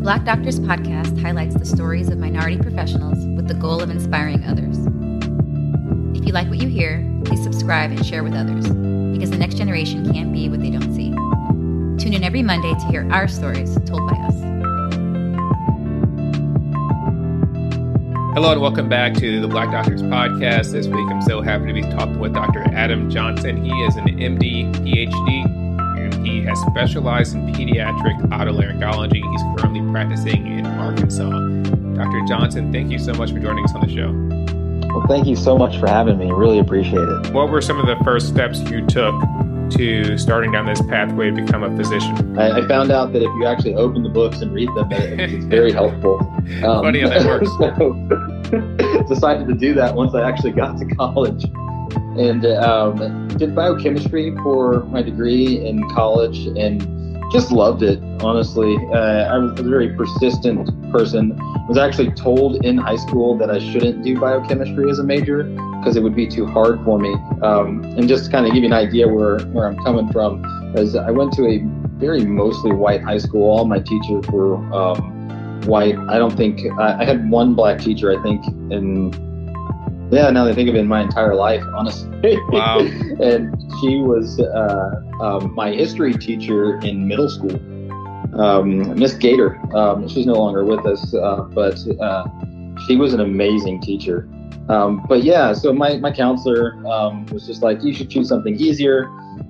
The Black Doctors podcast highlights the stories of minority professionals with the goal of inspiring others. If you like what you hear, please subscribe and share with others because the next generation can't be what they don't see. Tune in every Monday to hear our stories told by us. Hello and welcome back to the Black Doctors Podcast. This week I'm so happy to be talking with Dr. Adam Johnson. He is an MD, PhD, he has specialized in pediatric otolaryngology. He's currently practicing in Arkansas. Dr. Johnson, thank you so much for joining us on the show. Well, thank you so much for having me. Really appreciate it. What were some of the first steps you took to starting down this pathway to become a physician? I, I found out that if you actually open the books and read them, it's very helpful. Um, Funny how that works. so, decided to do that once I actually got to college, and um, did biochemistry for my degree in college, and just loved it. Honestly, uh, I was a very persistent person. Was actually told in high school that I shouldn't do biochemistry as a major because it would be too hard for me. Um, and just to kind of give you an idea where, where I'm coming from, as I went to a very mostly white high school. All my teachers were um, white. I don't think I, I, had one black teacher. I think in yeah, now that I think of it, in my entire life, honestly. Wow. and she was uh, um, my history teacher in middle school. Um, Miss Gator. Um, she's no longer with us, uh, but uh, she was an amazing teacher. Um, but yeah, so my, my counselor um, was just like, you should choose something easier.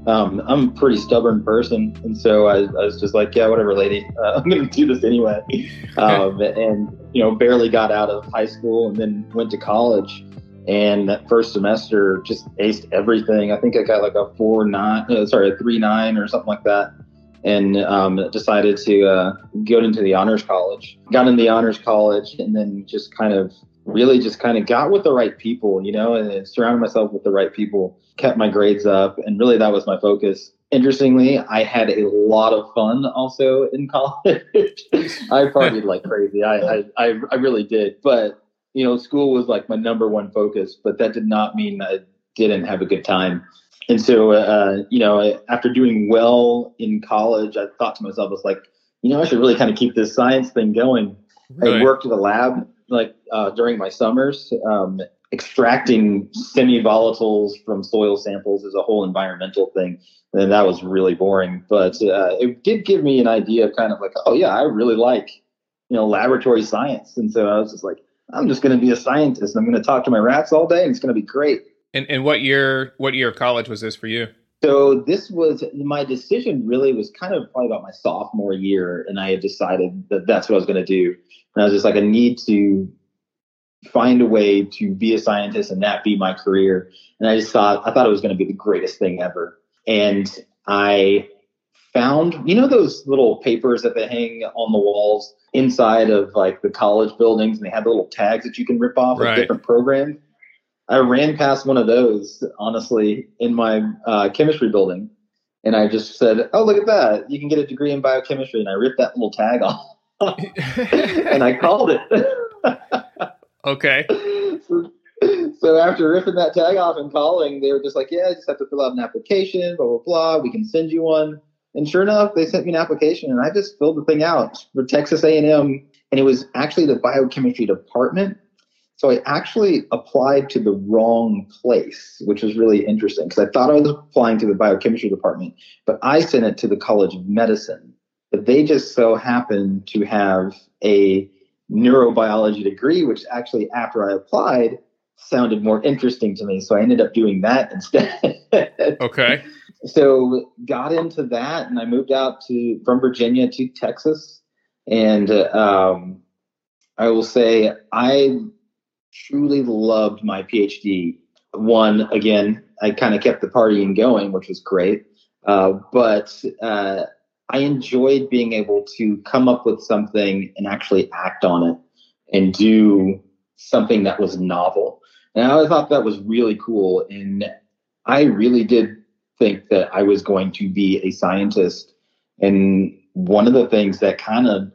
Um, I'm a pretty stubborn person. And so I, I was just like, yeah, whatever, lady. Uh, I'm going to do this anyway. Um, and, you know, barely got out of high school and then went to college. And that first semester just aced everything. I think I got like a four nine, uh, sorry, a three nine or something like that and um, decided to uh, go into the honors college. Got into the honors college and then just kind of really just kind of got with the right people, you know, and surrounded myself with the right people, kept my grades up, and really that was my focus. Interestingly, I had a lot of fun also in college. I partied like crazy. I, I, I really did. But, you know, school was like my number one focus, but that did not mean I didn't have a good time. And so, uh, you know, after doing well in college, I thought to myself, I was like, you know, I should really kind of keep this science thing going. Really? I worked at a lab like uh, during my summers. Um, extracting semi-volatiles from soil samples is a whole environmental thing, and that was really boring. But uh, it did give me an idea of kind of like, oh yeah, I really like you know laboratory science, and so I was just like, I'm just going to be a scientist. I'm going to talk to my rats all day, and it's going to be great. And, and what year what year of college was this for you? So this was my decision. Really, was kind of probably about my sophomore year, and I had decided that that's what I was going to do. And I was just like, I need to find a way to be a scientist and that be my career. And I just thought, I thought it was going to be the greatest thing ever. And I found, you know, those little papers that they hang on the walls inside of like the college buildings, and they have the little tags that you can rip off right. of different programs. I ran past one of those, honestly, in my uh, chemistry building. And I just said, Oh, look at that. You can get a degree in biochemistry. And I ripped that little tag off. and I called it. okay. So, so, after ripping that tag off and calling, they were just like, "Yeah, I just have to fill out an application, blah blah blah. We can send you one." And sure enough, they sent me an application, and I just filled the thing out for Texas A&M, and it was actually the biochemistry department. So I actually applied to the wrong place, which was really interesting because I thought I was applying to the biochemistry department, but I sent it to the College of Medicine but they just so happened to have a neurobiology degree, which actually, after I applied, sounded more interesting to me. So I ended up doing that instead. okay. So got into that, and I moved out to from Virginia to Texas, and um, I will say I truly loved my PhD. One again, I kind of kept the partying going, which was great. Uh, but uh, I enjoyed being able to come up with something and actually act on it and do something that was novel. And I thought that was really cool. And I really did think that I was going to be a scientist. And one of the things that kind of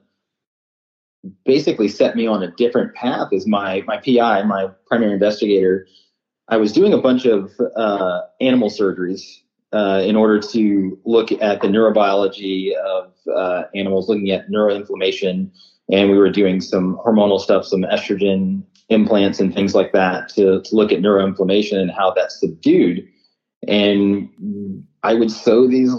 basically set me on a different path is my my PI, my primary investigator. I was doing a bunch of uh, animal surgeries uh, in order to look at the neurobiology of uh, animals, looking at neuroinflammation, and we were doing some hormonal stuff, some estrogen implants and things like that to, to look at neuroinflammation and how that's subdued. And I would sew these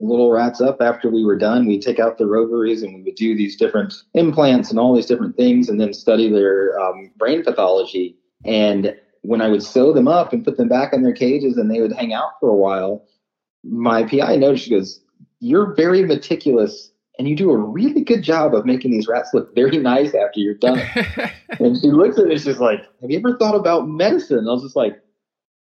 little rats up after we were done. We'd take out the ovaries and we would do these different implants and all these different things and then study their um, brain pathology. And when I would sew them up and put them back in their cages and they would hang out for a while, my PI noticed, she goes, You're very meticulous and you do a really good job of making these rats look very nice after you're done. and she looks at me, she's like, Have you ever thought about medicine? I was just like,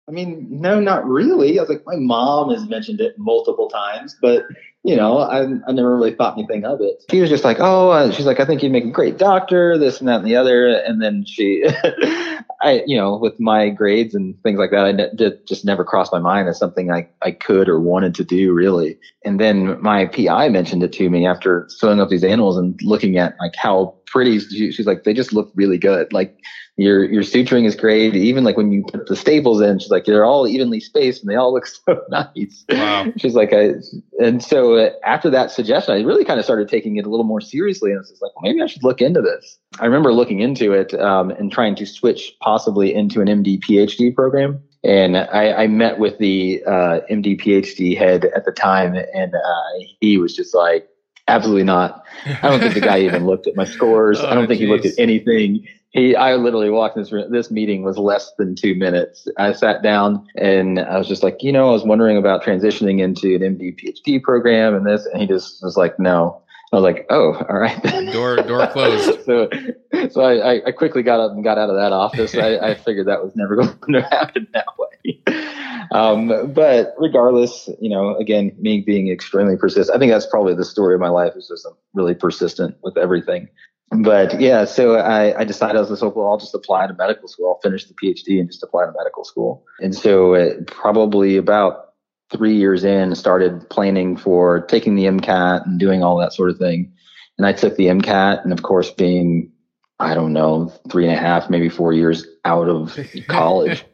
I mean, no, not really. I was like, my mom has mentioned it multiple times, but you know, I, I never really thought anything of it. She was just like, oh, uh, she's like, I think you'd make a great doctor, this and that and the other. And then she, I, you know, with my grades and things like that, I ne- just never crossed my mind as something I, I could or wanted to do really. And then my PI mentioned it to me after sewing up these animals and looking at like how pretty, she's like, they just look really good. Like, your your suturing is great. Even like when you put the staples in, she's like they're all evenly spaced and they all look so nice. Wow. She's like, I, and so uh, after that suggestion, I really kind of started taking it a little more seriously, and I was like, well, maybe I should look into this. I remember looking into it um, and trying to switch possibly into an MD PhD program. And I, I met with the uh, MD PhD head at the time, and uh, he was just like, absolutely not. I don't think the guy even looked at my scores. oh, I don't think geez. he looked at anything he i literally walked in this this meeting was less than two minutes. I sat down and i was just like you know i was wondering about transitioning into an md phd program and this and he just was like no. I was like oh all right door door closed. So so I, I quickly got up and got out of that office. I, I figured that was never going to happen that way. Um, but regardless you know again me being extremely persistent i think that's probably the story of my life is just I'm really persistent with everything but yeah, so I, I decided I was like, well, I'll just apply to medical school. I'll finish the PhD and just apply to medical school. And so it, probably about three years in, started planning for taking the MCAT and doing all that sort of thing. And I took the MCAT, and of course, being I don't know three and a half, maybe four years out of college,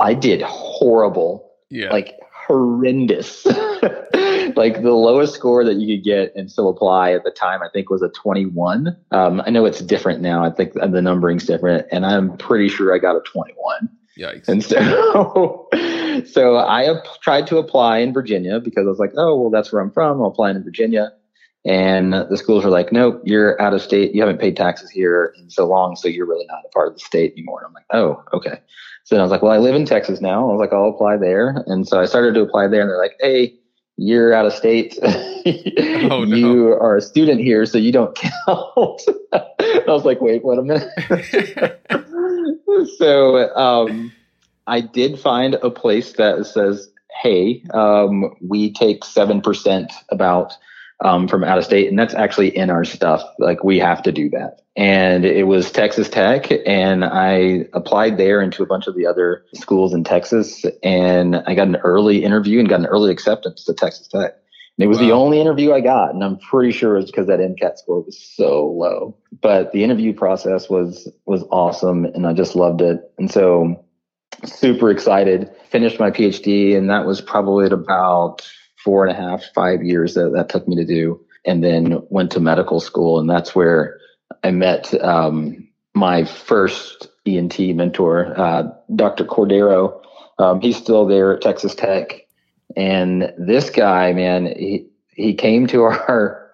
I did horrible, yeah. like horrendous. like the lowest score that you could get and still apply at the time, I think was a 21. Um, I know it's different now. I think the numbering's different, and I'm pretty sure I got a 21. Yikes. And so, so I tried to apply in Virginia because I was like, oh, well, that's where I'm from. I'll apply in Virginia. And the schools were like, nope, you're out of state. You haven't paid taxes here in so long, so you're really not a part of the state anymore. And I'm like, oh, okay. So then I was like, well, I live in Texas now. I was like, I'll apply there. And so I started to apply there, and they're like, hey, you're out of state. oh, no. You are a student here, so you don't count. I was like, wait, what a minute. so um, I did find a place that says, hey, um, we take 7% about um, from out of state, and that's actually in our stuff. Like we have to do that. And it was Texas Tech, and I applied there into a bunch of the other schools in Texas, and I got an early interview and got an early acceptance to Texas Tech. And it was wow. the only interview I got, and I'm pretty sure it's because that MCAT score was so low. But the interview process was was awesome, and I just loved it. And so, super excited. Finished my PhD, and that was probably at about four and a half, five years that that took me to do, and then went to medical school, and that's where I met um, my first ENT mentor, uh, Dr. Cordero. Um, he's still there at Texas Tech, and this guy, man, he he came to our.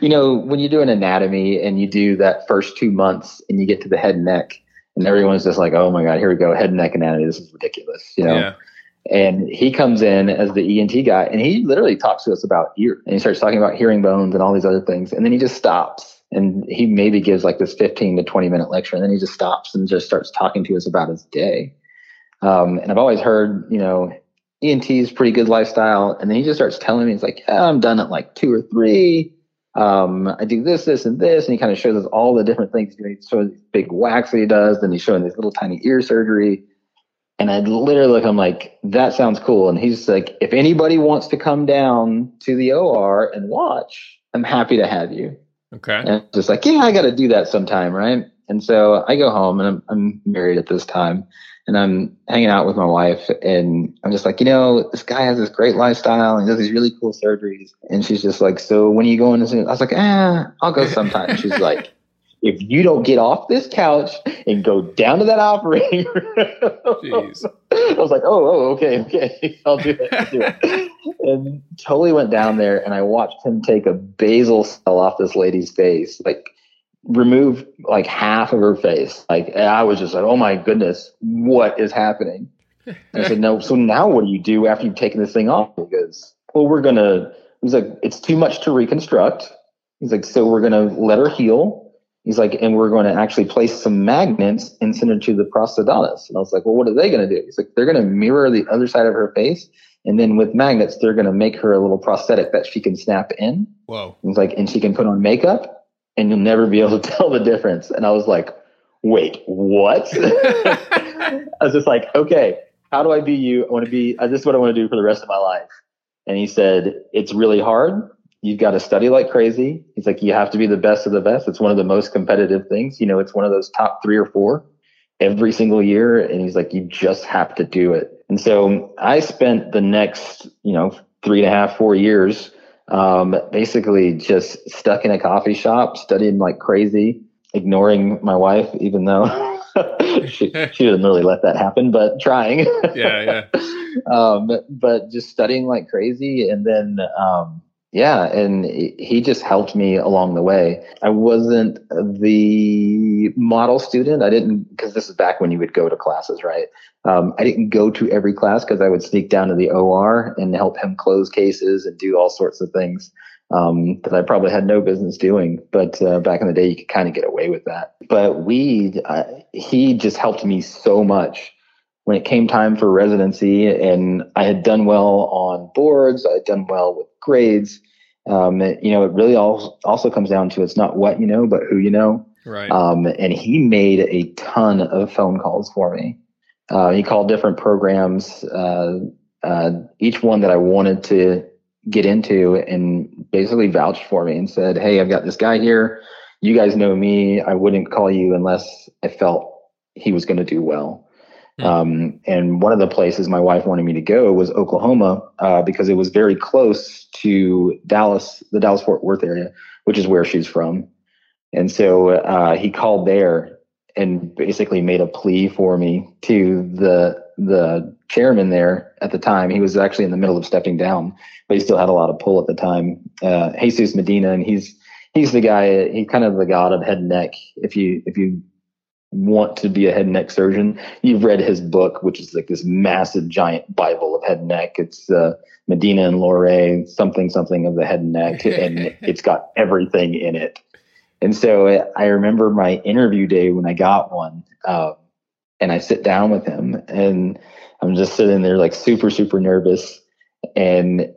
You know, when you do an anatomy and you do that first two months and you get to the head and neck, and everyone's just like, "Oh my god, here we go, head and neck anatomy. This is ridiculous," you know. Yeah. And he comes in as the ENT guy and he literally talks to us about ear and he starts talking about hearing bones and all these other things. And then he just stops and he maybe gives like this 15 to 20 minute lecture and then he just stops and just starts talking to us about his day. Um, and I've always heard, you know, ENT is pretty good lifestyle. And then he just starts telling me, he's like, yeah, I'm done at like two or three. Um, I do this, this, and this. And he kind of shows us all the different things. He shows big wax that he does. Then he's showing this little tiny ear surgery. And I literally look, I'm like, that sounds cool. And he's like, if anybody wants to come down to the OR and watch, I'm happy to have you. Okay. And just like, yeah, I got to do that sometime, right? And so I go home and I'm, I'm married at this time. and I'm hanging out with my wife and I'm just like, you know, this guy has this great lifestyle and he does these really cool surgeries. And she's just like, so when are you going to, I was like, ah, I'll go sometime. she's like, if you don't get off this couch and go down to that operating room, I was like, oh, oh, okay, okay, I'll do it. I'll do it. and totally went down there and I watched him take a basal cell off this lady's face, like remove like half of her face. Like I was just like, oh my goodness, what is happening? And I said, no. So now what do you do after you've taken this thing off? Because well, we're gonna. He's like, it's too much to reconstruct. He's like, so we're gonna let her heal He's like, and we're going to actually place some magnets and send her to the prosthodontist. And I was like, well, what are they going to do? He's like, they're going to mirror the other side of her face. And then with magnets, they're going to make her a little prosthetic that she can snap in. Whoa. He's like, and she can put on makeup and you'll never be able to tell the difference. And I was like, wait, what? I was just like, okay, how do I be you? I want to be, uh, this is what I want to do for the rest of my life. And he said, it's really hard you've got to study like crazy. He's like, you have to be the best of the best. It's one of the most competitive things. You know, it's one of those top three or four every single year. And he's like, you just have to do it. And so I spent the next, you know, three and a half, four years, um, basically just stuck in a coffee shop, studying like crazy, ignoring my wife, even though she, she didn't really let that happen, but trying. yeah, yeah. um, but just studying like crazy. And then, um, yeah, and he just helped me along the way. I wasn't the model student. I didn't, because this is back when you would go to classes, right? Um, I didn't go to every class because I would sneak down to the OR and help him close cases and do all sorts of things um, that I probably had no business doing. But uh, back in the day, you could kind of get away with that. But we, uh, he just helped me so much when it came time for residency and I had done well on boards, I had done well with grades. Um, you know, it really all, also comes down to it's not what you know, but who you know. Right. Um, and he made a ton of phone calls for me. Uh, he called different programs, uh, uh, each one that I wanted to get into, and basically vouched for me and said, "Hey, I've got this guy here. You guys know me. I wouldn't call you unless I felt he was going to do well." Hmm. Um, and one of the places my wife wanted me to go was Oklahoma uh, because it was very close to Dallas, the Dallas Fort Worth area, which is where she's from. And so uh, he called there and basically made a plea for me to the the chairman there at the time. He was actually in the middle of stepping down, but he still had a lot of pull at the time. Uh, Jesus Medina, and he's he's the guy. He's kind of the god of head and neck. If you if you want to be a head and neck surgeon, you've read his book, which is like this massive giant Bible of head and neck. It's uh, Medina and Lorey, something, something of the head and neck, and it's got everything in it. And so I remember my interview day when I got one, uh, and I sit down with him, and I'm just sitting there like super, super nervous, and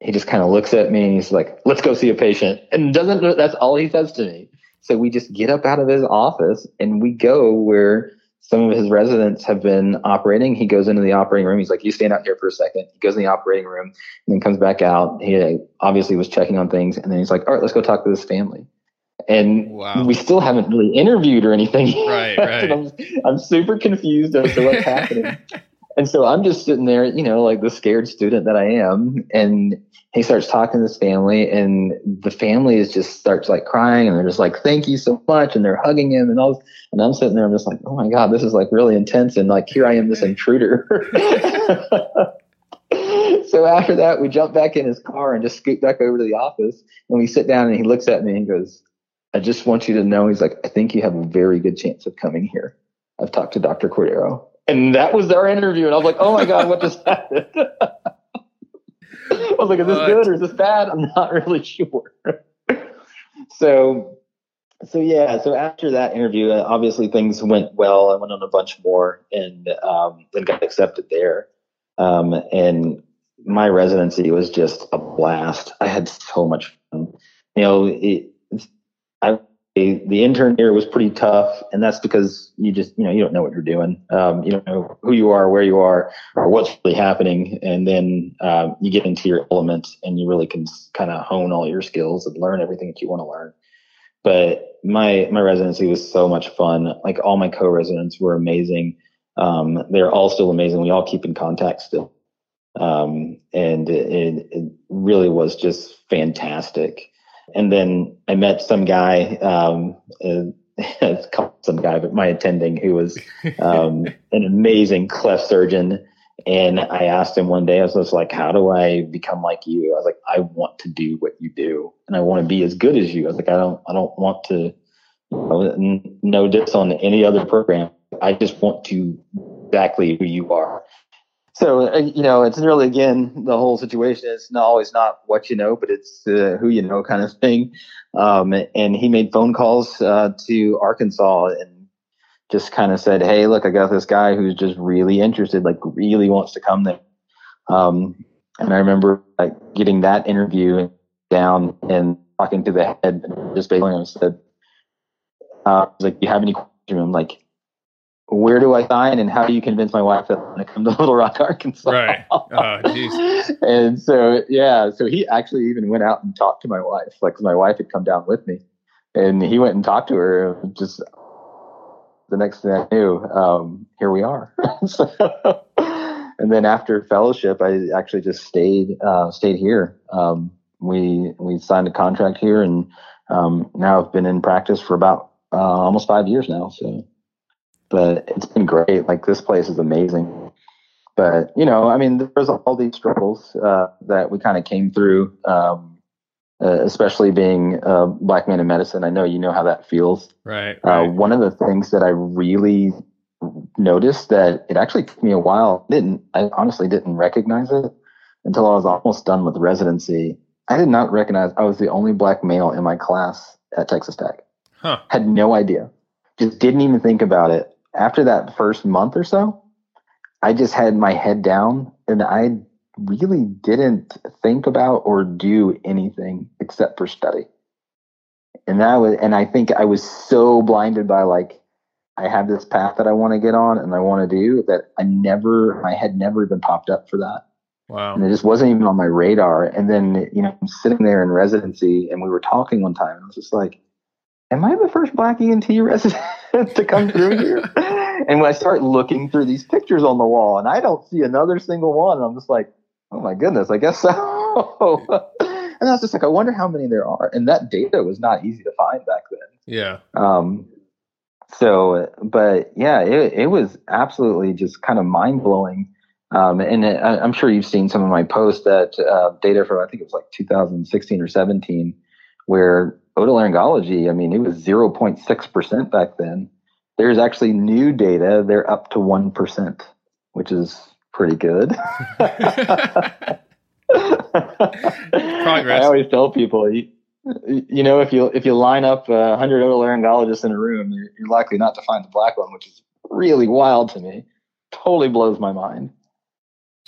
he just kind of looks at me and he's like, "Let's go see a patient," and doesn't. That's all he says to me. So we just get up out of his office and we go where some of his residents have been operating. He goes into the operating room. He's like, "You stand out here for a second. He goes in the operating room and then comes back out. He uh, obviously was checking on things, and then he's like, "All right, let's go talk to this family." And wow. we still haven't really interviewed or anything. Right, right. I'm, I'm super confused as to what's happening. And so I'm just sitting there, you know, like the scared student that I am. And he starts talking to this family, and the family is just starts like crying, and they're just like, "Thank you so much," and they're hugging him, and all. And I'm sitting there, I'm just like, "Oh my god, this is like really intense," and like here I am, this mm-hmm. intruder. so after that, we jump back in his car and just scoot back over to the office, and we sit down, and he looks at me and goes, "I just want you to know," he's like, "I think you have a very good chance of coming here." I've talked to Dr. Cordero. And that was our interview. And I was like, oh my God, what just happened? I was like, is this good or is this bad? I'm not really sure. so, so yeah. So after that interview, uh, obviously things went well. I went on a bunch more and um, then got accepted there. Um, and my residency was just a blast. I had so much fun. You know, it, I the intern year was pretty tough, and that's because you just you know you don't know what you're doing. Um, you don't know who you are, where you are, or what's really happening, and then um, you get into your element, and you really can kind of hone all your skills and learn everything that you want to learn. But my my residency was so much fun. Like all my co-residents were amazing. Um, they're all still amazing. We all keep in contact still. Um, and it, it, really was just fantastic. And then I met some guy, um, uh, some guy, but my attending who was um, an amazing cleft surgeon. And I asked him one day, I was just like, how do I become like you? I was like, I want to do what you do and I want to be as good as you. I was like, I don't, I don't want to, you know, no diss on any other program. I just want to exactly who you are. So, uh, you know, it's really, again, the whole situation is not always not what you know, but it's uh, who you know kind of thing. Um, and he made phone calls uh, to Arkansas and just kind of said, Hey, look, I got this guy who's just really interested, like really wants to come there. Um, and I remember like getting that interview down and talking to the head, just basically said, uh, like, do you have any questions? I'm like, where do I sign and how do you convince my wife that I want to come to Little Rock, Arkansas? Right. Oh, and so, yeah, so he actually even went out and talked to my wife, like my wife had come down with me, and he went and talked to her. Just the next thing I knew, um, here we are. so, and then after fellowship, I actually just stayed uh, stayed here. Um, we we signed a contract here, and um, now I've been in practice for about uh, almost five years now. So but it's been great. Like this place is amazing. But you know, I mean, there's all these struggles uh, that we kind of came through, um, uh, especially being a black man in medicine. I know you know how that feels. Right. Uh, right. one of the things that I really noticed that it actually took me a while. Didn't I honestly didn't recognize it until I was almost done with residency. I did not recognize I was the only black male in my class at Texas Tech. Huh. Had no idea. Just didn't even think about it after that first month or so, I just had my head down and I really didn't think about or do anything except for study. And that was, and I think I was so blinded by like, I have this path that I want to get on and I want to do that I never, my head never even popped up for that. Wow. And it just wasn't even on my radar. And then, you know, I'm sitting there in residency and we were talking one time and I was just like, am I the first black ENT resident to come through here? and when I start looking through these pictures on the wall and I don't see another single one, I'm just like, oh my goodness, I guess so. and I was just like, I wonder how many there are. And that data was not easy to find back then. Yeah. Um, so, but yeah, it, it was absolutely just kind of mind blowing. Um, and it, I, am sure you've seen some of my posts that uh, data from, I think it was like 2016 or 17, where otolaryngology, I mean, it was 0.6% back then. There's actually new data, they're up to 1%, which is pretty good. Progress. I always tell people, you, you know, if you if you line up uh, 100 otolaryngologists in a room, you're, you're likely not to find the black one, which is really wild to me. Totally blows my mind.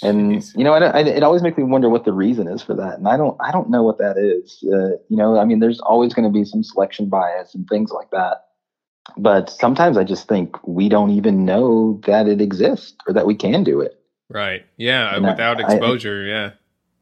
And Jeez. you know, I, I, it always makes me wonder what the reason is for that, and I don't, I don't know what that is. Uh, you know, I mean, there's always going to be some selection bias and things like that. But sometimes I just think we don't even know that it exists or that we can do it. Right. Yeah. And without I, exposure. yeah.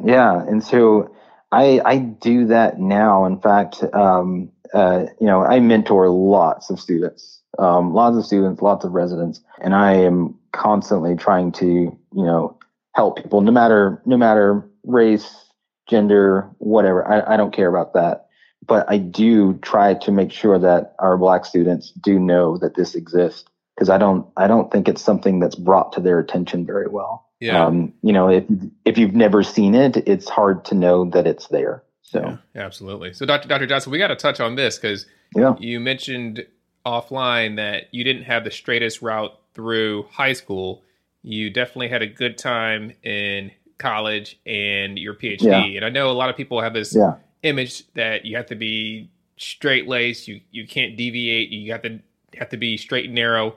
Yeah. And so I, I do that now. In fact, um, uh, you know, I mentor lots of students, um, lots of students, lots of residents, and I am constantly trying to, you know, help people no matter no matter race gender whatever. I, I don't care about that. But i do try to make sure that our black students do know that this exists because i don't i don't think it's something that's brought to their attention very well. Yeah. Um, you know if if you've never seen it it's hard to know that it's there. So yeah, absolutely. So dr dr johnson we got to touch on this because yeah. you mentioned offline that you didn't have the straightest route through high school you definitely had a good time in college and your PhD. Yeah. And I know a lot of people have this yeah. image that you have to be straight laced, you you can't deviate, you have to have to be straight and narrow.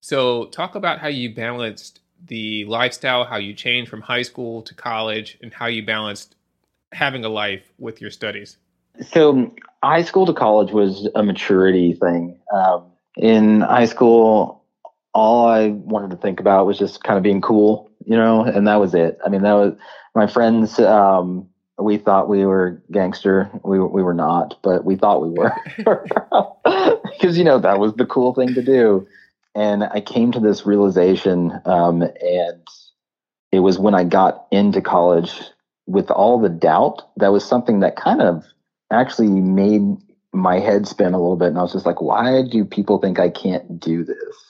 So talk about how you balanced the lifestyle, how you changed from high school to college, and how you balanced having a life with your studies. So high school to college was a maturity thing. Um, in high school, all I wanted to think about was just kind of being cool, you know, and that was it. I mean, that was my friends. Um, we thought we were gangster. We we were not, but we thought we were because you know that was the cool thing to do. and I came to this realization, um, and it was when I got into college with all the doubt. That was something that kind of actually made my head spin a little bit, and I was just like, "Why do people think I can't do this?"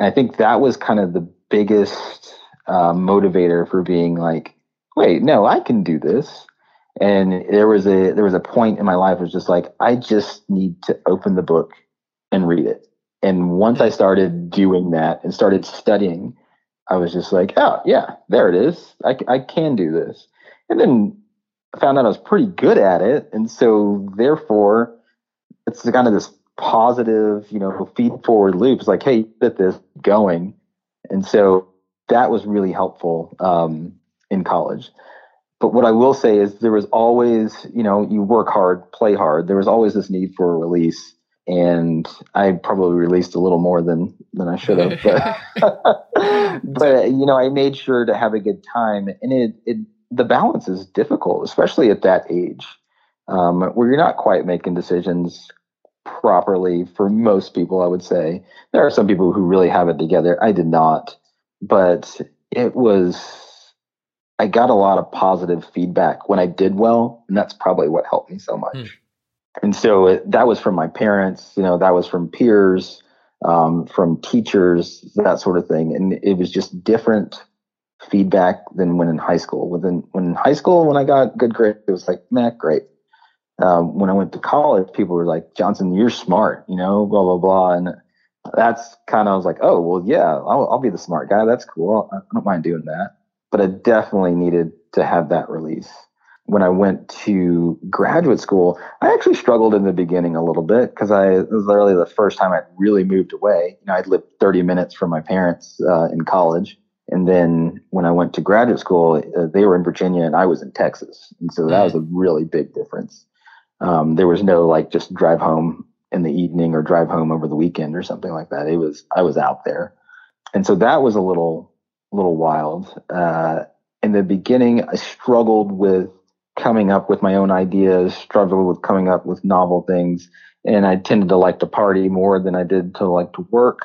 I think that was kind of the biggest uh, motivator for being like, "Wait, no, I can do this." And there was a there was a point in my life was just like, I just need to open the book and read it and once I started doing that and started studying, I was just like, oh, yeah, there it is. I, I can do this. And then I found out I was pretty good at it. And so, therefore, it's kind of this positive, you know, feed forward loops like, hey, get this going. And so that was really helpful um, in college. But what I will say is there was always, you know, you work hard, play hard. There was always this need for a release and I probably released a little more than than I should have. But, but you know, I made sure to have a good time, and it it the balance is difficult, especially at that age, um, where you're not quite making decisions properly for most people. I would say there are some people who really have it together. I did not, but it was. I got a lot of positive feedback when I did well, and that's probably what helped me so much. Hmm and so it, that was from my parents you know that was from peers um, from teachers that sort of thing and it was just different feedback than when in high school within when in high school when i got good grades it was like man great um, when i went to college people were like johnson you're smart you know blah blah blah. And that's kind of i was like oh well yeah I'll, I'll be the smart guy. That's cool. I don't mind doing that. But i definitely needed to have that release. When I went to graduate school, I actually struggled in the beginning a little bit because I it was literally the first time I'd really moved away. You know, I'd lived 30 minutes from my parents uh, in college, and then when I went to graduate school, uh, they were in Virginia and I was in Texas, and so that was a really big difference. Um, there was no like just drive home in the evening or drive home over the weekend or something like that. It was I was out there, and so that was a little little wild. Uh, in the beginning, I struggled with coming up with my own ideas, struggled with coming up with novel things. And I tended to like to party more than I did to like to work.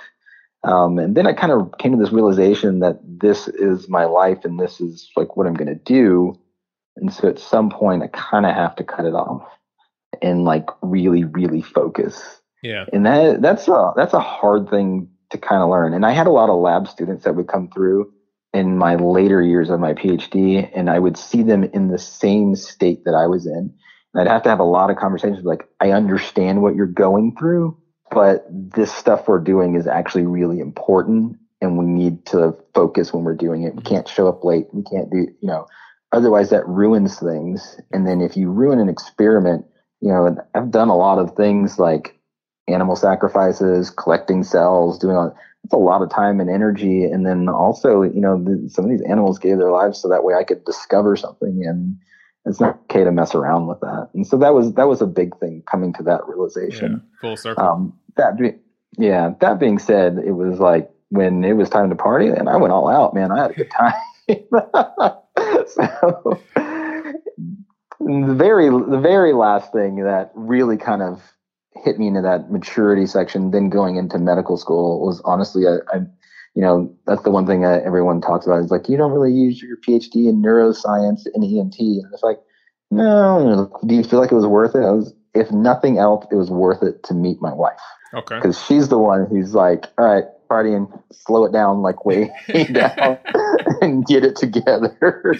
Um, and then I kind of came to this realization that this is my life and this is like what I'm going to do. And so at some point, I kind of have to cut it off and like really, really focus. Yeah. And that that's a that's a hard thing to kind of learn. And I had a lot of lab students that would come through in my later years of my PhD, and I would see them in the same state that I was in. And I'd have to have a lot of conversations like, I understand what you're going through, but this stuff we're doing is actually really important and we need to focus when we're doing it. We mm-hmm. can't show up late. We can't do, you know, otherwise that ruins things. And then if you ruin an experiment, you know, I've done a lot of things like animal sacrifices, collecting cells, doing all it's a lot of time and energy. And then also, you know, the, some of these animals gave their lives so that way I could discover something and it's not okay to mess around with that. And so that was, that was a big thing coming to that realization. Yeah, full circle. Um, that be, yeah, that being said, it was like when it was time to party and I went all out, man, I had a good time. so the very, the very last thing that really kind of hit me into that maturity section. Then going into medical school was honestly, I, I you know, that's the one thing that everyone talks about is like, you don't really use your PhD in neuroscience and ENT. And it's like, no, do you feel like it was worth it? Was, if nothing else, it was worth it to meet my wife. Okay. Because she's the one who's like, all right, party and slow it down, like way down and get it together.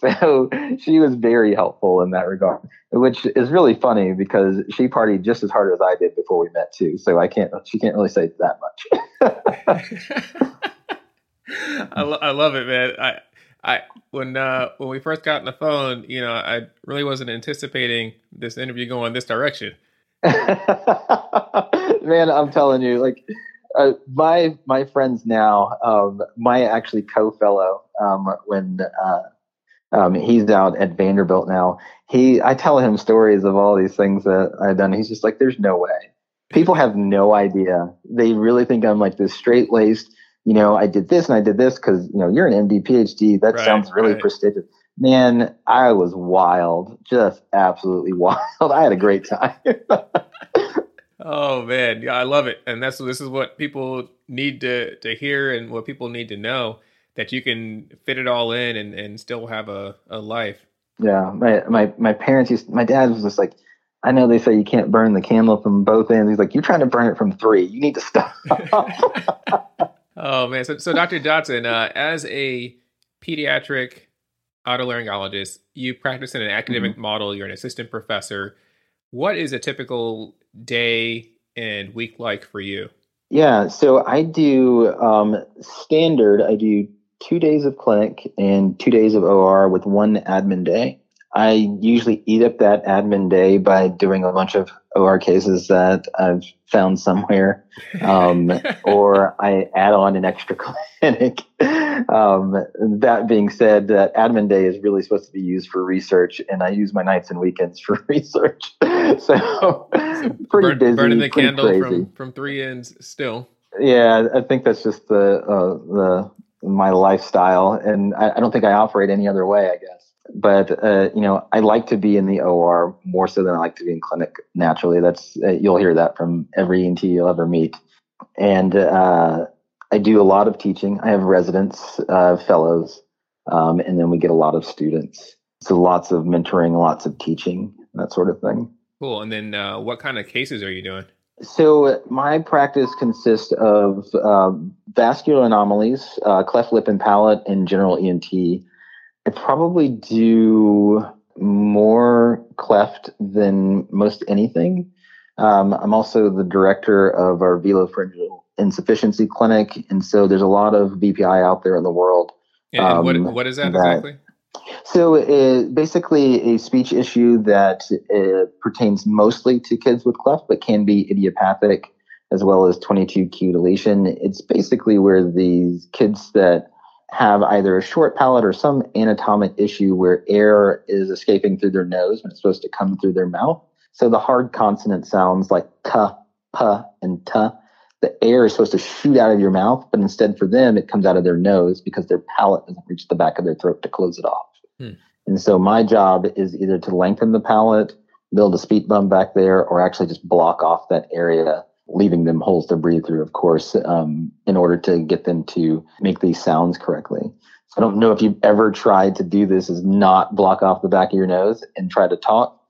so she was very helpful in that regard, which is really funny because she partied just as hard as I did before we met too. So I can't, she can't really say that much. I, lo- I love it, man. I, I when uh, when we first got on the phone, you know, I really wasn't anticipating this interview going this direction. Man, I'm telling you, like uh, my my friends now, um, my actually co-fellow, um, when uh, um, he's out at Vanderbilt now, he I tell him stories of all these things that I've done. He's just like, "There's no way." People have no idea. They really think I'm like this straight laced. You know, I did this and I did this because you know you're an MD PhD. That right, sounds really right. prestigious. Man, I was wild, just absolutely wild. I had a great time. Oh man, yeah, I love it, and that's this is what people need to to hear, and what people need to know that you can fit it all in and, and still have a, a life. Yeah, my my my parents used. My dad was just like, I know they say you can't burn the candle from both ends. He's like, you're trying to burn it from three. You need to stop. oh man, so so Dr. Dotson, uh, as a pediatric otolaryngologist, you practice in an academic mm-hmm. model. You're an assistant professor. What is a typical day and week like for you? Yeah, so I do um, standard. I do two days of clinic and two days of OR with one admin day. I usually eat up that admin day by doing a bunch of OR cases that I've found somewhere, um, or I add on an extra clinic. Um, that being said, that admin day is really supposed to be used for research, and I use my nights and weekends for research. so pretty Burn, busy, burning the pretty candle crazy. from from three ends still. Yeah, I think that's just the uh, the my lifestyle, and I, I don't think I operate any other way. I guess but uh, you know, I like to be in the OR more so than I like to be in clinic. Naturally, that's uh, you'll hear that from every ENT you'll ever meet. And uh, I do a lot of teaching. I have residents, uh, fellows, um, and then we get a lot of students. So lots of mentoring, lots of teaching, that sort of thing. Cool. And then, uh, what kind of cases are you doing? So my practice consists of uh, vascular anomalies, cleft lip and palate, and general ENT I probably do more cleft than most anything. Um, I'm also the director of our velopharyngeal insufficiency clinic, and so there's a lot of VPI out there in the world. And, um, what, what is that, that exactly? So, uh, basically, a speech issue that uh, pertains mostly to kids with cleft, but can be idiopathic as well as 22q deletion. It's basically where these kids that have either a short palate or some anatomic issue where air is escaping through their nose when it's supposed to come through their mouth. So the hard consonant sounds like t, p, and t. The air is supposed to shoot out of your mouth, but instead for them, it comes out of their nose because their palate doesn't reach the back of their throat to close it off. Hmm. And so my job is either to lengthen the palate, build a speed bump back there, or actually just block off that area leaving them holes to breathe through, of course, um, in order to get them to make these sounds correctly. I don't know if you've ever tried to do this is not block off the back of your nose and try to talk.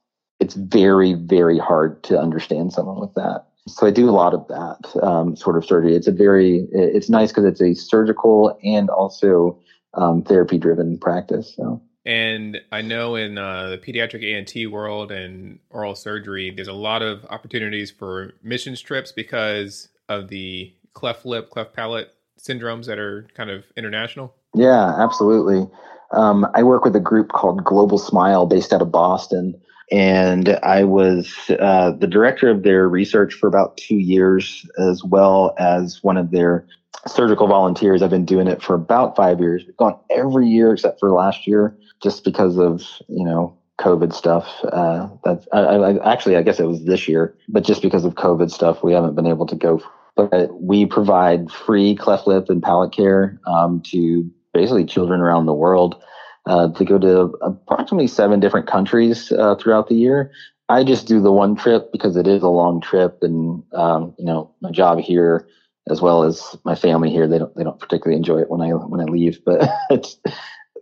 It's very, very hard to understand someone with that. So I do a lot of that um, sort of surgery. It's a very, it's nice because it's a surgical and also um, therapy driven practice. So. And I know in uh, the pediatric ENT world and oral surgery, there's a lot of opportunities for missions trips because of the cleft lip, cleft palate syndromes that are kind of international. Yeah, absolutely. Um, I work with a group called Global Smile based out of Boston. And I was uh, the director of their research for about two years, as well as one of their surgical volunteers. I've been doing it for about five years. We've gone every year except for last year, just because of you know COVID stuff. Uh, that's I, I, actually I guess it was this year, but just because of COVID stuff, we haven't been able to go. But we provide free cleft lip and palate care um, to basically children around the world. Uh, to go to approximately seven different countries uh, throughout the year. I just do the one trip because it is a long trip, and um, you know my job here as well as my family here. They don't they don't particularly enjoy it when I when I leave, but it's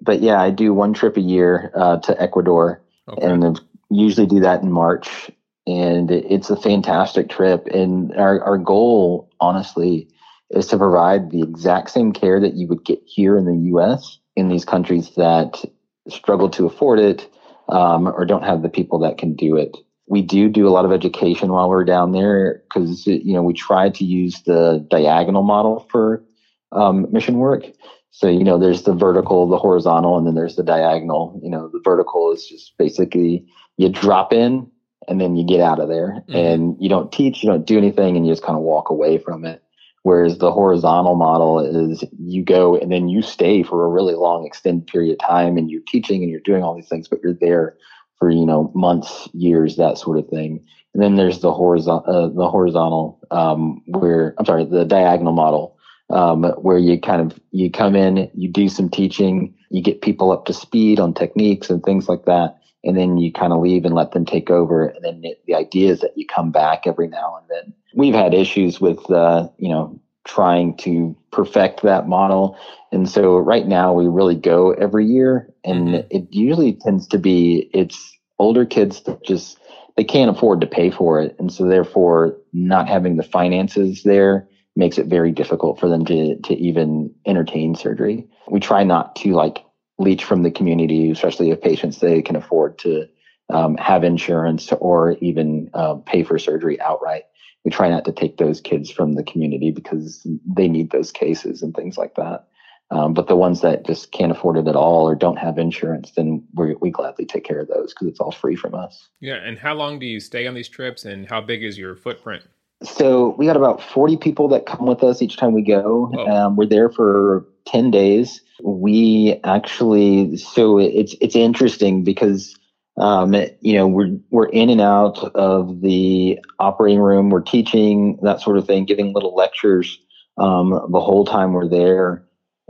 but yeah, I do one trip a year uh, to Ecuador, okay. and usually do that in March. And it's a fantastic trip. And our our goal, honestly, is to provide the exact same care that you would get here in the U.S. in these countries that struggle to afford it um, or don't have the people that can do it we do do a lot of education while we're down there because you know we try to use the diagonal model for um, mission work. So you know, there's the vertical, the horizontal, and then there's the diagonal. You know, the vertical is just basically you drop in and then you get out of there, mm-hmm. and you don't teach, you don't do anything, and you just kind of walk away from it. Whereas the horizontal model is you go and then you stay for a really long extended period of time, and you're teaching and you're doing all these things, but you're there for you know months, years, that sort of thing. And then there's the horizontal, uh, the horizontal, um, where I'm sorry, the diagonal model, um, where you kind of you come in, you do some teaching, you get people up to speed on techniques and things like that, and then you kind of leave and let them take over. And then it, the idea is that you come back every now and then. We've had issues with, uh, you know, trying to perfect that model. And so right now we really go every year and mm-hmm. it usually tends to be it's older kids that just they can't afford to pay for it. And so therefore not having the finances there makes it very difficult for them to to even entertain surgery. We try not to like leech from the community, especially if patients they can afford to um, have insurance or even uh, pay for surgery outright. We try not to take those kids from the community because they need those cases and things like that. Um, but the ones that just can't afford it at all or don't have insurance, then we, we gladly take care of those because it's all free from us. Yeah. And how long do you stay on these trips and how big is your footprint? So we got about 40 people that come with us each time we go. Oh. Um, we're there for 10 days. We actually, so it's, it's interesting because, um, you know, we're, we're in and out of the operating room. We're teaching that sort of thing, giving little lectures, um, the whole time we're there.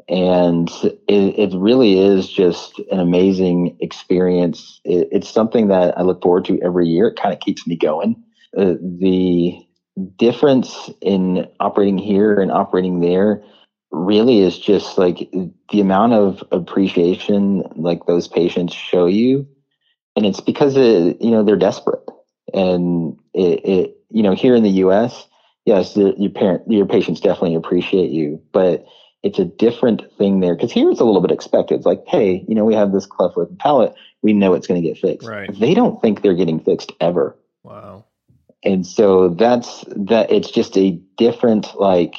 And it, it really is just an amazing experience. It, it's something that I look forward to every year. It kind of keeps me going. Uh, the difference in operating here and operating there really is just like the amount of appreciation like those patients show you. And it's because it, you know they're desperate. And it, it you know here in the us yes the, your parent your patients definitely appreciate you but it's a different thing there. Because here it's a little bit expected. It's like hey you know we have this cleft lip palate. We know it's going to get fixed. Right. they don't think they're getting fixed ever. Wow and so that's that it's just a different like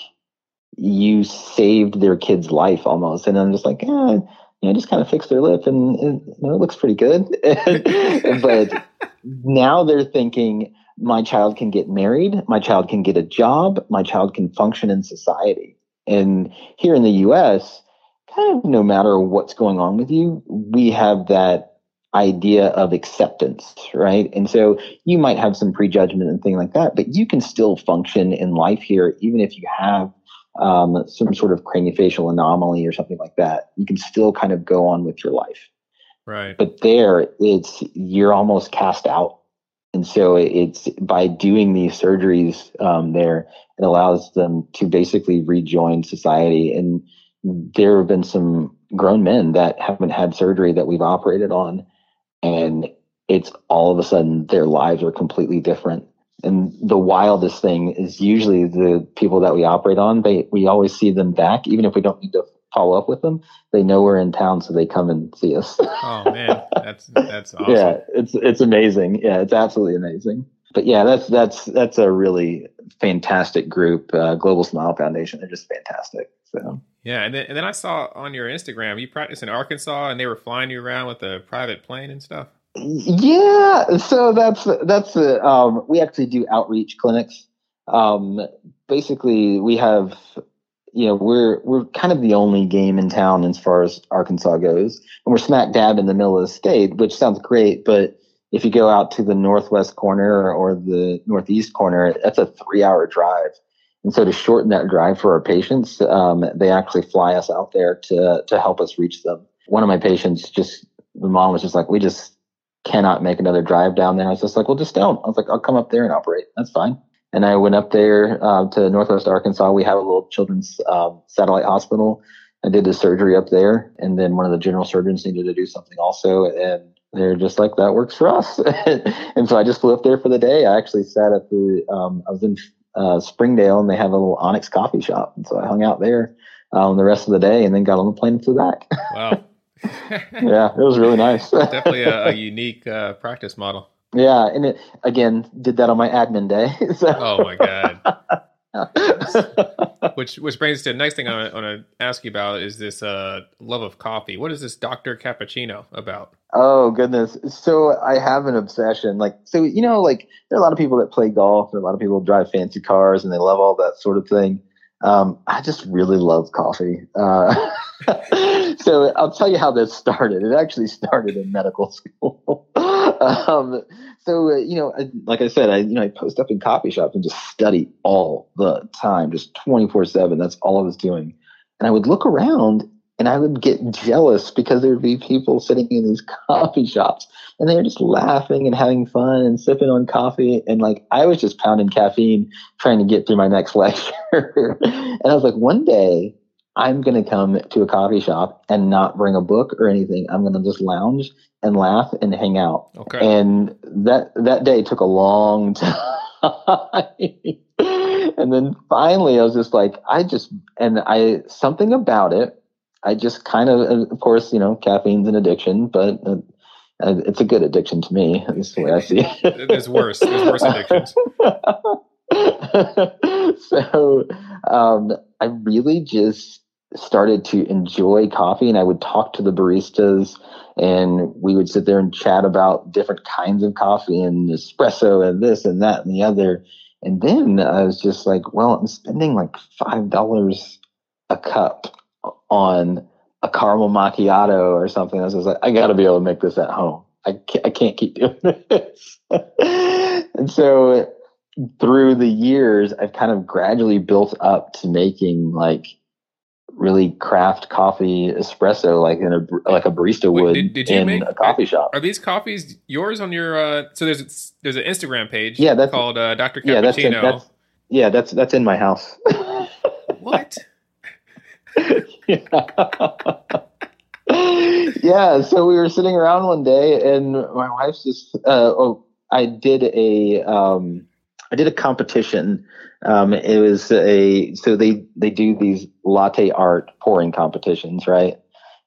you saved their kid's life almost. And i'm just like eh, you know just kind of fix their lip and, and you know, it looks pretty good. But now they're thinking my child can get married my child can get a job my child can function in society. And here in the us kind of no matter what's going on with you we have that idea of acceptance, right? And so you might have some prejudgment and thing like that, but you can still function in life here, even if you have um, some sort of craniofacial anomaly or something like that. You can still kind of go on with your life. Right. But there, it's you're almost cast out, and so it's by doing these surgeries um, there, it allows them to basically rejoin society. And there have been some grown men that haven't had surgery that we've operated on and it's all of a sudden their lives are completely different. And the wildest thing is usually the people that we operate on, they we always see them back, even if we don't need to follow up with them. They know we're in town, so they come and see us. oh man, that's that's awesome. Yeah, it's it's amazing. Yeah, it's absolutely amazing. But yeah, that's that's that's a really fantastic group. Uh, Global Smile Foundation. They're just fantastic. So yeah, and then and then I saw on your Instagram you practice in Arkansas, and they were flying you around with a private plane and stuff. Yeah, so that's that's uh, um, we actually do outreach clinics. Um, basically, we have you know we're we're kind of the only game in town as far as Arkansas goes, and we're smack dab in the middle of the state, which sounds great, but if you go out to the northwest corner or the northeast corner, that's a three hour drive. And so to shorten that drive for our patients, um, they actually fly us out there to to help us reach them. One of my patients just the mom was just like, we just cannot make another drive down there. I was just like, well, just don't. I was like, I'll come up there and operate. That's fine. And I went up there uh, to Northwest Arkansas. We have a little children's um, satellite hospital. I did the surgery up there, and then one of the general surgeons needed to do something also, and they're just like that works for us. and so I just flew up there for the day. I actually sat at the um, I was in uh, Springdale, and they have a little Onyx coffee shop, and so I hung out there um, the rest of the day, and then got on the plane flew back. Wow. yeah, it was really nice. Definitely a, a unique uh, practice model. Yeah, and it, again, did that on my admin day. So. Oh my god. which which brings to the next thing I want to ask you about is this uh, love of coffee. What is this Doctor Cappuccino about? Oh goodness! So I have an obsession. Like so, you know, like there are a lot of people that play golf. There are a lot of people drive fancy cars, and they love all that sort of thing. Um, I just really love coffee. Uh, so I'll tell you how this started. It actually started in medical school. um, so uh, you know, like I said, I you know I post up in coffee shops and just study all the time, just twenty four seven. That's all I was doing, and I would look around and I would get jealous because there'd be people sitting in these coffee shops and they were just laughing and having fun and sipping on coffee. And like I was just pounding caffeine trying to get through my next lecture. and I was like, one day I'm going to come to a coffee shop and not bring a book or anything. I'm going to just lounge and laugh and hang out. Okay. And that that day took a long time. and then finally I was just like I just and I something about it I just kind of of course, you know, caffeine's an addiction, but uh, it's a good addiction to me. That's the way I see it. There's worse. There's worse addictions. so um, I really just started to enjoy coffee and I would talk to the baristas and we would sit there and chat about different kinds of coffee and espresso and this and that and the other. And then I was just like, well, I'm spending like $5 a cup on a caramel macchiato or something. I was like, I got to be able to make this at home. I can't, I can't keep doing this. and so through the years, I've kind of gradually built up to making like really craft coffee espresso like in a like a barista would did, did in make, a coffee shop. Are these coffees yours on your uh so there's there's an Instagram page yeah, that's, called uh, Dr. Cappuccino. Yeah, that's, in, that's yeah, that's that's in my house. what? Yeah. yeah. So we were sitting around one day, and my wife's just. Uh, oh, I did a. Um, I did a competition. Um, it was a so they they do these latte art pouring competitions, right?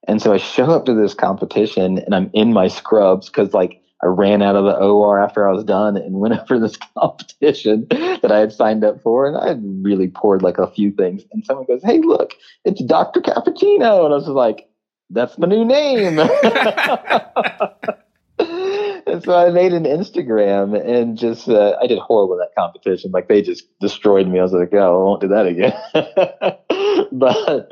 And so I show up to this competition, and I'm in my scrubs because like I ran out of the OR after I was done and went over this competition that I had signed up for. And I had really poured like a few things. And someone goes, Hey, look, it's Dr. Cappuccino. And I was like, That's my new name. and so I made an Instagram and just, uh, I did horrible in that competition. Like they just destroyed me. I was like, Oh, I won't do that again. but,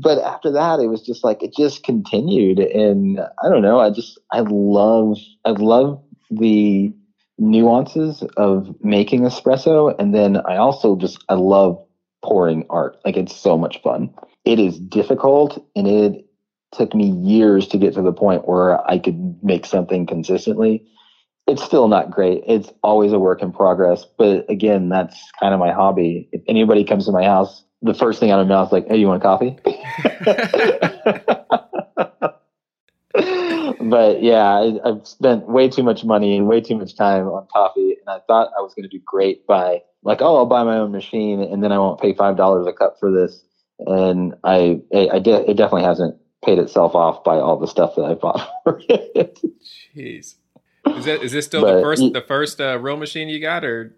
but after that, it was just like it just continued, and I don't know. I just I love I love the nuances of making espresso, and then I also just I love pouring art. Like it's so much fun. It is difficult, and it took me years to get to the point where I could make something consistently. It's still not great. It's always a work in progress. But again, that's kind of my hobby. If anybody comes to my house the first thing out of my mouth is like, "Hey, you want a coffee?" but yeah, I, have spent way too much money and way too much time on coffee, and I thought I was going to do great by like, "Oh, I'll buy my own machine, and then I won't pay five dollars a cup for this." And I, I, I did. It definitely hasn't paid itself off by all the stuff that I bought for it. Jeez, is that is this still but, the first the first uh, real machine you got, or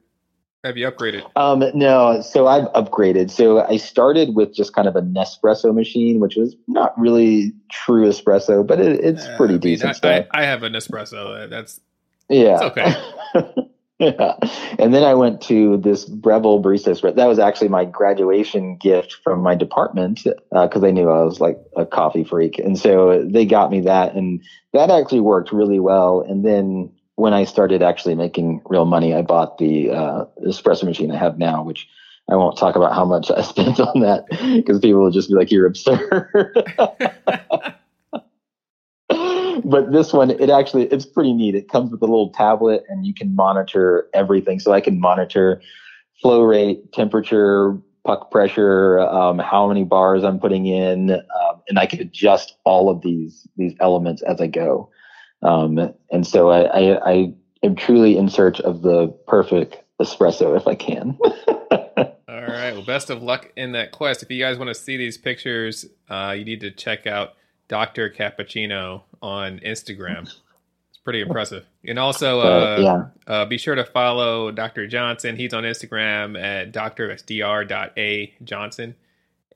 have you upgraded? Um, no, so I've upgraded. So I started with just kind of a Nespresso machine, which was not really true espresso, but it, it's uh, pretty I mean, decent. I, I, I, have an Nespresso. That's yeah, okay. yeah, and then I went to this Breville barista. That was actually my graduation gift from my department because uh, they knew I was like a coffee freak, and so they got me that, and that actually worked really well. And then when I started actually making real money, I bought the uh, espresso machine I have now, which I won't talk about how much I spent on that because people will just be like, "You're absurd." but this one, it actually it's pretty neat. It comes with a little tablet, and you can monitor everything. So I can monitor flow rate, temperature, puck pressure, um, how many bars I'm putting in, um, and I can adjust all of these these elements as I go. Um, and so I, I, I am truly in search of the perfect espresso if I can. All right. Well, best of luck in that quest. If you guys want to see these pictures, uh, you need to check out Dr. Cappuccino on Instagram. It's pretty impressive. And also, uh, uh, yeah. Uh, be sure to follow Dr. Johnson. He's on Instagram at dr.a Johnson.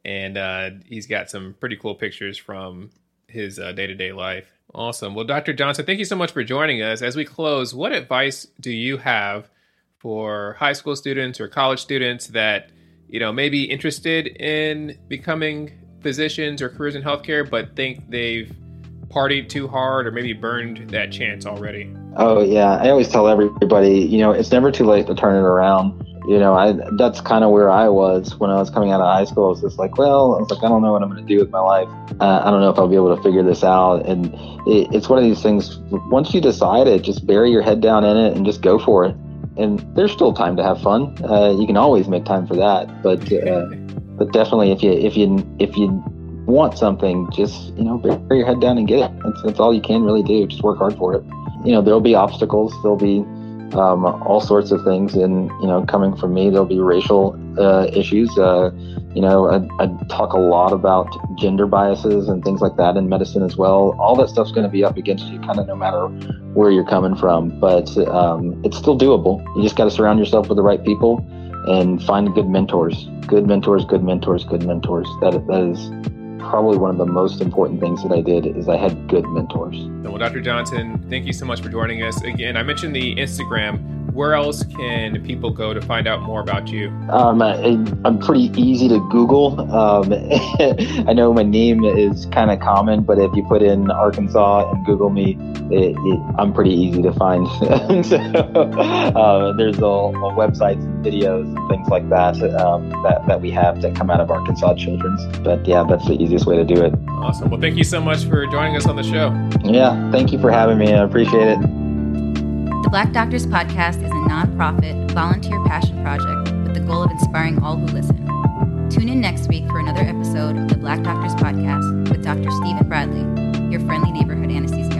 And uh, he's got some pretty cool pictures from his day to day life. Awesome. Well, Dr. Johnson, thank you so much for joining us. As we close, what advice do you have for high school students or college students that, you know, may be interested in becoming physicians or careers in healthcare, but think they've partied too hard or maybe burned that chance already? Oh, yeah. I always tell everybody, you know, it's never too late to turn it around. you know, I that's kind of where I was when I was coming out of high school. I was just like, well, I was like, I don't know what I'm going to do with my life. Uh, I don't know if I'll be able to figure this out. And it, it's one of these things. Once you decide it, just bury your head down in it and just go for it. And there's still time to have fun. Uh, you can always make time for that, but uh, but definitely if you if you if you want something, just you know, bury your head down and get it. That's, that's all you can really do. Just work hard for it. You know, there'll be obstacles. There'll be um, all sorts of things. And you know, coming from me, there'll be racial uh, issues. Uh, you know, I, I, talk a lot about gender biases and things like that in medicine as well. All that stuff's going to be up against you, kind of no matter where you're coming from. But um, it's still doable. You just got to surround yourself with the right people and find good mentors. Good mentors, good mentors, good mentors. That that is probably one of the most important things that I did is I had good mentors. Well, Dr. Johnson, thank you so much for joining us. Again, I mentioned the Instagram where else can people go to find out more about you? Um, I, am pretty easy to Google. Um, I know my name is kind of common, but if you put in Arkansas and Google me, it, it, I'm pretty easy to find. so, uh, there's a, a websites and videos and things like that, um, that that we have that come out of Arkansas Children's. But yeah, that's the easiest way to do it. Awesome. Well, thank you so much for joining us on the show. Yeah, thank you for having me. I appreciate it. The Black Doctors Podcast is a nonprofit, volunteer passion project with the goal of inspiring all who listen. Tune in next week for another episode of the Black Doctors Podcast with Dr. Steven Bradley, your friendly neighborhood anesthesiologist.